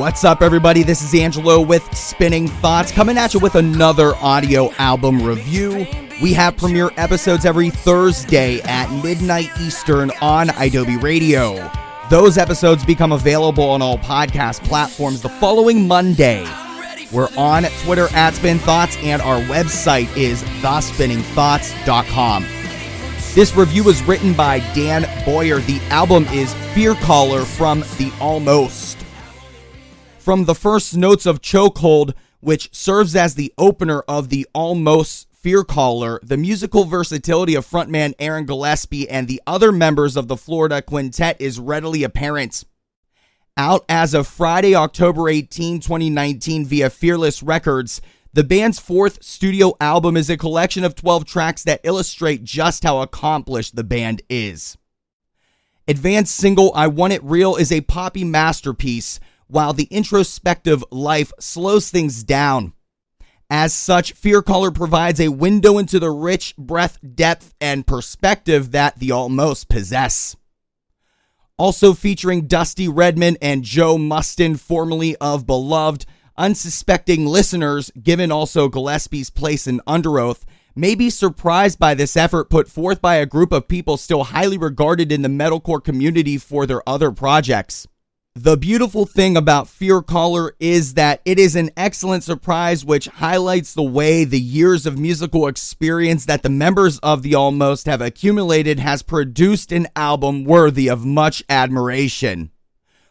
What's up, everybody? This is Angelo with Spinning Thoughts coming at you with another audio album review. We have premiere episodes every Thursday at midnight Eastern on Adobe Radio. Those episodes become available on all podcast platforms the following Monday. We're on Twitter at Spin Thoughts, and our website is thespinningthoughts.com. This review was written by Dan Boyer. The album is Fear Caller from The Almost. From the first notes of Chokehold, which serves as the opener of The Almost Fear Caller, the musical versatility of frontman Aaron Gillespie and the other members of the Florida Quintet is readily apparent. Out as of Friday, October 18, 2019, via Fearless Records, the band's fourth studio album is a collection of 12 tracks that illustrate just how accomplished the band is. Advanced single I Want It Real is a poppy masterpiece, while the introspective life slows things down. As such, Fear Caller provides a window into the rich breadth, depth, and perspective that the Almost possess. Also featuring Dusty Redmon and Joe Musten, formerly of Beloved, unsuspecting listeners, given also Gillespie's place in Underoath, may be surprised by this effort put forth by a group of people still highly regarded in the metalcore community for their other projects. The beautiful thing about Fear Caller is that it is an excellent surprise which highlights the way the years of musical experience that the members of the Almost have accumulated has produced an album worthy of much admiration.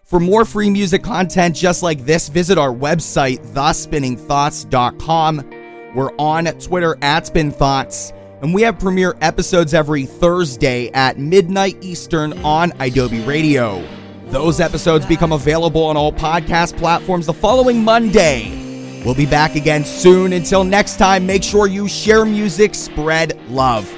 For more free music content just like this, visit our website, thespinningthoughts.com. We're on Twitter at SpinThoughts, and we have premiere episodes every Thursday at midnight Eastern on Adobe Radio. Those episodes become available on all podcast platforms the following Monday. We'll be back again soon. Until next time, make sure you share music, spread love.